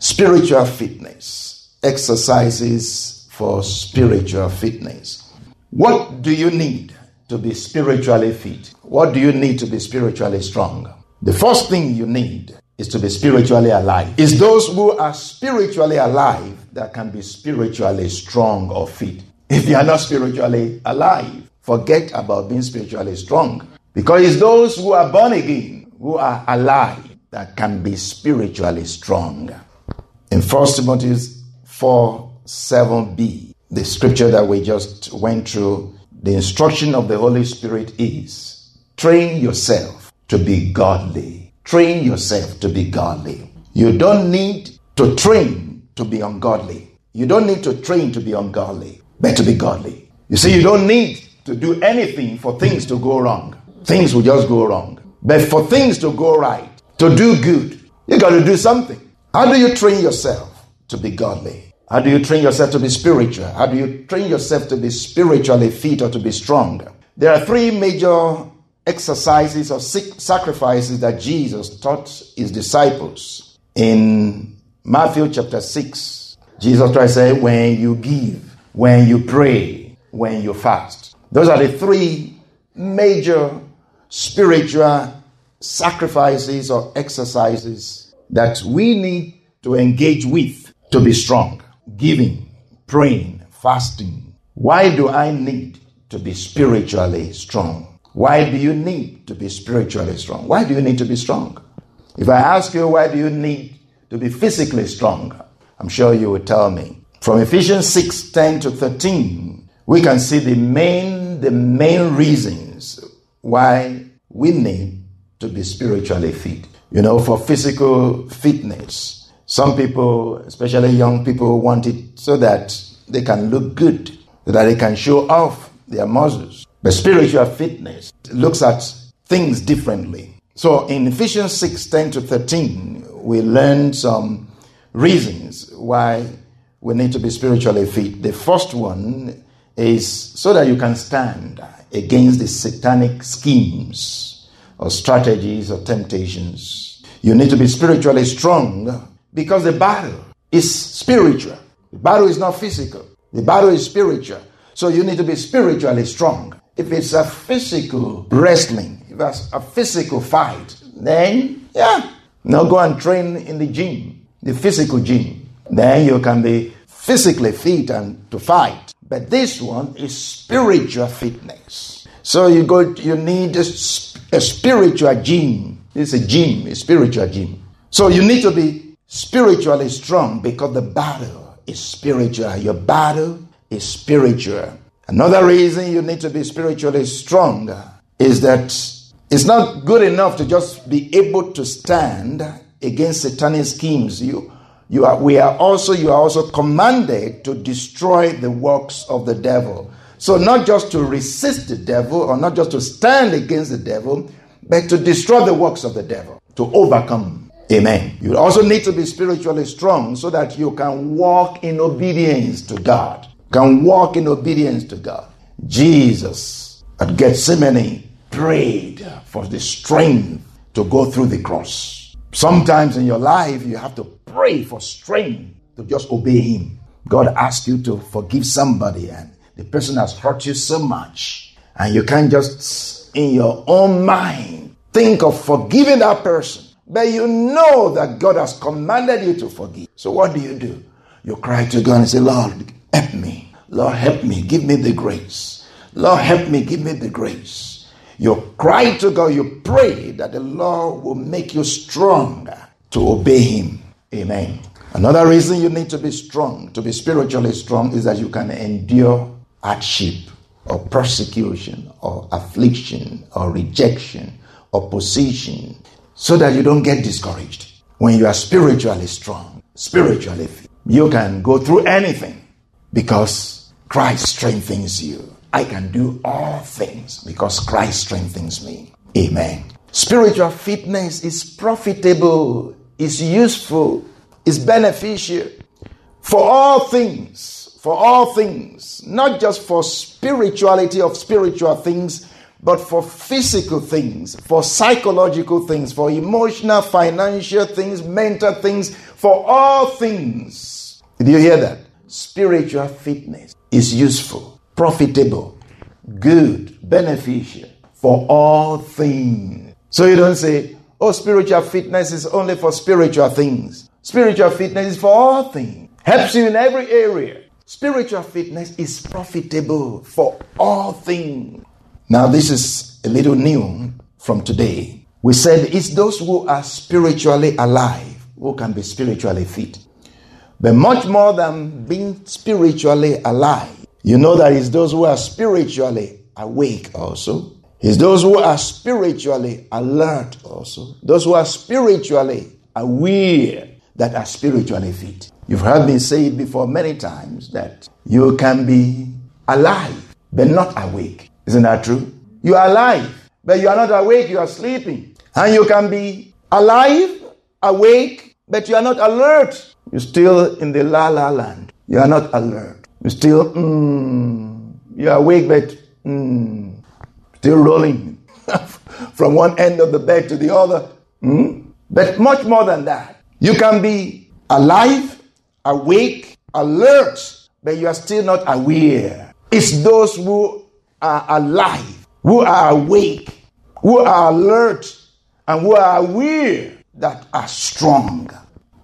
Spiritual fitness, exercises for spiritual fitness. What do you need to be spiritually fit? What do you need to be spiritually strong? The first thing you need is to be spiritually alive. It's those who are spiritually alive that can be spiritually strong or fit. If you are not spiritually alive, forget about being spiritually strong. Because it's those who are born again, who are alive, that can be spiritually strong. In 1 Timothy 4 7b, the scripture that we just went through, the instruction of the Holy Spirit is train yourself to be godly. Train yourself to be godly. You don't need to train to be ungodly. You don't need to train to be ungodly, but to be godly. You see, you don't need to do anything for things to go wrong. Things will just go wrong. But for things to go right, to do good, you got to do something. How do you train yourself to be godly? How do you train yourself to be spiritual? How do you train yourself to be spiritually fit or to be strong? There are three major exercises or sacrifices that Jesus taught his disciples. In Matthew chapter 6, Jesus Christ said, When you give, when you pray, when you fast. Those are the three major spiritual sacrifices or exercises that we need to engage with to be strong. Giving, praying, fasting. Why do I need to be spiritually strong? Why do you need to be spiritually strong? Why do you need to be strong? If I ask you, why do you need to be physically strong? I'm sure you will tell me. From Ephesians 6 10 to 13, we can see the main, the main reasons why we need to be spiritually fit. You know, for physical fitness, some people, especially young people, want it so that they can look good, so that they can show off their muscles. But spiritual fitness looks at things differently. So in Ephesians 6 10 to 13, we learn some reasons why we need to be spiritually fit. The first one is so that you can stand against the satanic schemes or strategies or temptations. You need to be spiritually strong because the battle is spiritual. The battle is not physical, the battle is spiritual. So you need to be spiritually strong. If it's a physical wrestling, if it's a physical fight, then yeah, now go and train in the gym, the physical gym. Then you can be physically fit and to fight. But this one is spiritual fitness. So you go, you need a, a spiritual gym. It's a gym, a spiritual gym. So you need to be spiritually strong because the battle is spiritual. Your battle is spiritual. Another reason you need to be spiritually strong is that it's not good enough to just be able to stand against satanic schemes. You, you are, we are also, you are also commanded to destroy the works of the devil. So, not just to resist the devil or not just to stand against the devil, but to destroy the works of the devil, to overcome. Amen. You also need to be spiritually strong so that you can walk in obedience to God. Can walk in obedience to God. Jesus at Gethsemane prayed for the strength to go through the cross. Sometimes in your life, you have to pray for strength to just obey Him. God asks you to forgive somebody and the person has hurt you so much, and you can't just in your own mind think of forgiving that person, but you know that God has commanded you to forgive. So what do you do? You cry to God and say, Lord, help me. Lord, help me. Give me the grace. Lord, help me. Give me the grace. You cry to God, you pray that the Lord will make you strong to obey Him. Amen. Another reason you need to be strong, to be spiritually strong, is that you can endure hardship or persecution or affliction or rejection, or opposition, so that you don't get discouraged. When you are spiritually strong, spiritually. You can go through anything because Christ strengthens you. I can do all things because Christ strengthens me. Amen. Spiritual fitness is profitable, is useful, is beneficial for all things, for all things, not just for spirituality of spiritual things, but for physical things, for psychological things, for emotional, financial things, mental things, for all things. Did you hear that? Spiritual fitness is useful, profitable, good, beneficial for all things. So you don't say, oh, spiritual fitness is only for spiritual things. Spiritual fitness is for all things, helps you in every area. Spiritual fitness is profitable for all things. Now, this is a little new from today. We said it's those who are spiritually alive who can be spiritually fit. But much more than being spiritually alive, you know that it's those who are spiritually awake also. It's those who are spiritually alert also. Those who are spiritually aware that are spiritually fit. You've heard me say it before many times that you can be alive but not awake. Isn't that true? You are alive, but you are not awake, you are sleeping. And you can be alive, awake, but you are not alert. You're still in the la la land. You are not alert. You're still, mm, you're awake, but mm, still rolling from one end of the bed to the other. Mm? But much more than that. You can be alive, awake, alert, but you are still not aware. It's those who are alive, who are awake, who are alert, and who are aware that are strong.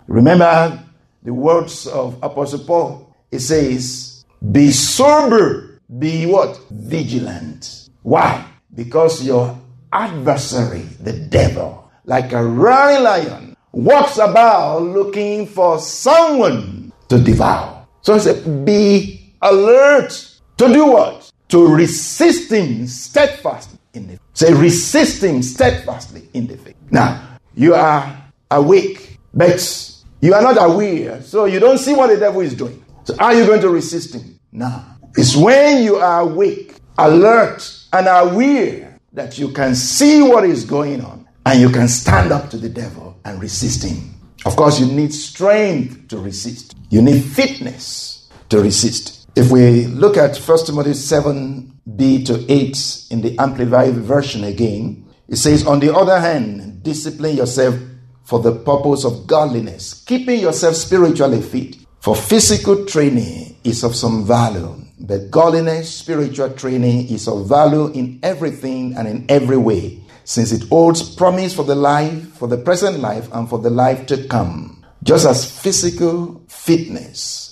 Remember the words of Apostle Paul. It says, Be sober, be what? Vigilant. Why? Because your adversary, the devil, like a roaring lion, walks about looking for someone to devour. So he said, Be alert. To do what? to resist him steadfastly in the faith. Say, resist him steadfastly in the faith. Now, you are awake, but you are not aware, so you don't see what the devil is doing. So, are you going to resist him? No. It's when you are awake, alert, and aware that you can see what is going on and you can stand up to the devil and resist him. Of course, you need strength to resist, you need fitness to resist. If we look at 1 Timothy 7b to 8 in the Amplified Version again, it says, On the other hand, discipline yourself for the purpose of godliness, keeping yourself spiritually fit. For physical training is of some value, but godliness, spiritual training is of value in everything and in every way, since it holds promise for the life, for the present life, and for the life to come. Just as physical fitness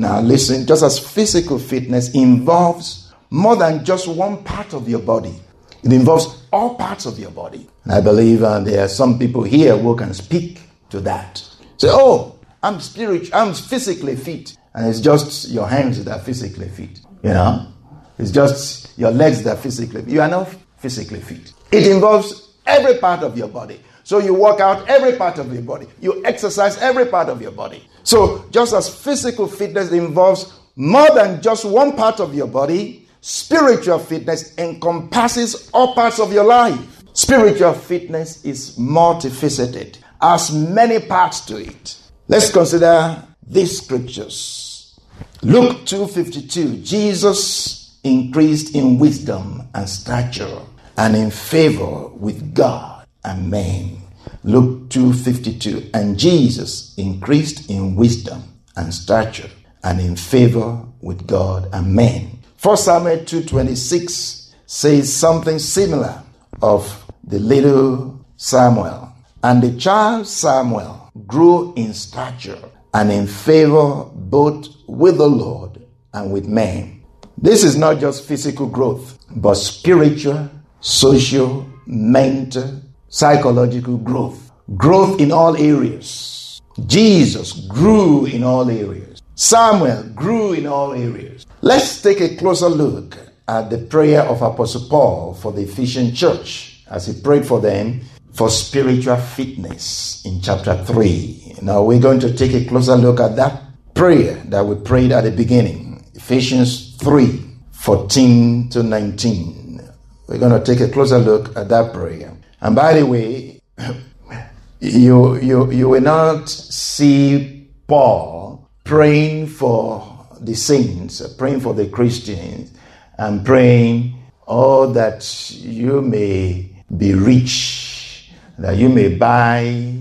now, listen, just as physical fitness involves more than just one part of your body, it involves all parts of your body. And I believe uh, there are some people here who can speak to that. Say, oh, I'm spiritual, I'm physically fit. And it's just your hands that are physically fit. You know? It's just your legs that are physically fit. You are not physically fit. It involves every part of your body. So you work out every part of your body. You exercise every part of your body. So just as physical fitness involves more than just one part of your body, spiritual fitness encompasses all parts of your life. Spiritual fitness is multifaceted, has many parts to it. Let's consider these scriptures. Luke 2:52 Jesus increased in wisdom and stature and in favor with God and men. Luke 2:52 and Jesus increased in wisdom and stature and in favor with God and men. 1 Samuel 2:26 says something similar of the little Samuel. And the child Samuel grew in stature and in favor both with the Lord and with men. This is not just physical growth, but spiritual, social, mental, psychological growth, growth in all areas. Jesus grew in all areas. Samuel grew in all areas. Let's take a closer look at the prayer of Apostle Paul for the Ephesian church as he prayed for them for spiritual fitness in chapter 3. Now we're going to take a closer look at that prayer that we prayed at the beginning. Ephesians 3 14 to 19. We're going to take a closer look at that prayer. And by the way, you, you, you will not see Paul praying for the saints, praying for the Christians, and praying, oh, that you may be rich, that you may buy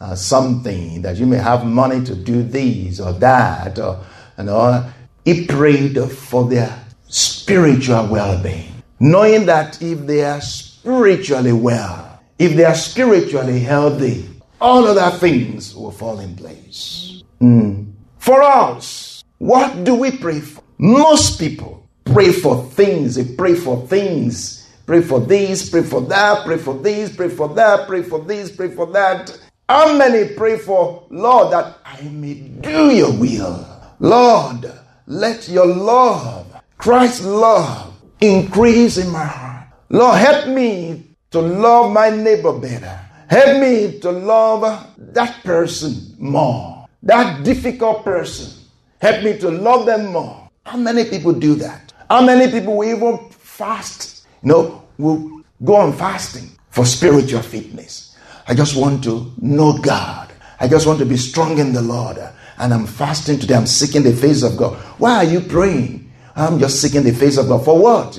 uh, something, that you may have money to do this or that, or, you know. He prayed for their spiritual well being, knowing that if they are spiritually well, if they are spiritually healthy, all other things will fall in place. Mm. For us, what do we pray for? Most people pray for things, they pray for things. Pray for this, pray for that, pray for this, pray for that, pray for this, pray for that. How many pray for, Lord, that I may do your will? Lord, let your love, Christ's love, increase in my heart. Lord, help me to love my neighbor better. Help me to love that person more. That difficult person. Help me to love them more. How many people do that? How many people will even fast? You know, will go on fasting for spiritual fitness. I just want to know God. I just want to be strong in the Lord. And I'm fasting today. I'm seeking the face of God. Why are you praying? I'm just seeking the face of God. For what?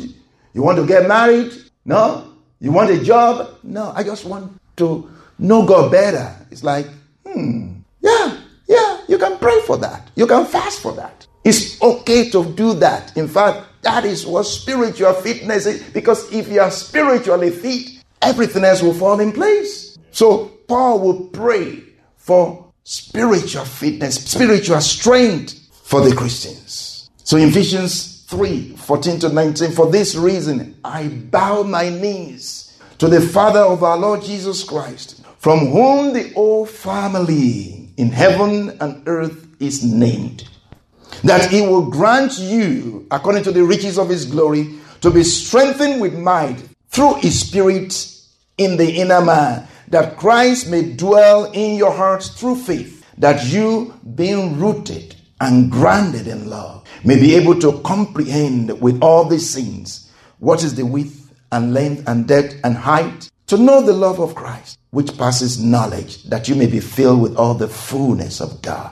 You want to get married? No? You want a job? No. I just want to know God better. It's like, hmm, yeah, yeah, you can pray for that. You can fast for that. It's okay to do that. In fact, that is what spiritual fitness is. Because if you are spiritually fit, everything else will fall in place. So Paul will pray for spiritual fitness, spiritual strength for the Christians. So in Ephesians 3 14 to 19, for this reason I bow my knees to the Father of our Lord Jesus Christ, from whom the whole family in heaven and earth is named, that he will grant you, according to the riches of his glory, to be strengthened with might through his spirit in the inner man that Christ may dwell in your hearts through faith, that you, being rooted and grounded in love, may be able to comprehend with all these things what is the width and length and depth and height, to know the love of Christ, which passes knowledge, that you may be filled with all the fullness of God.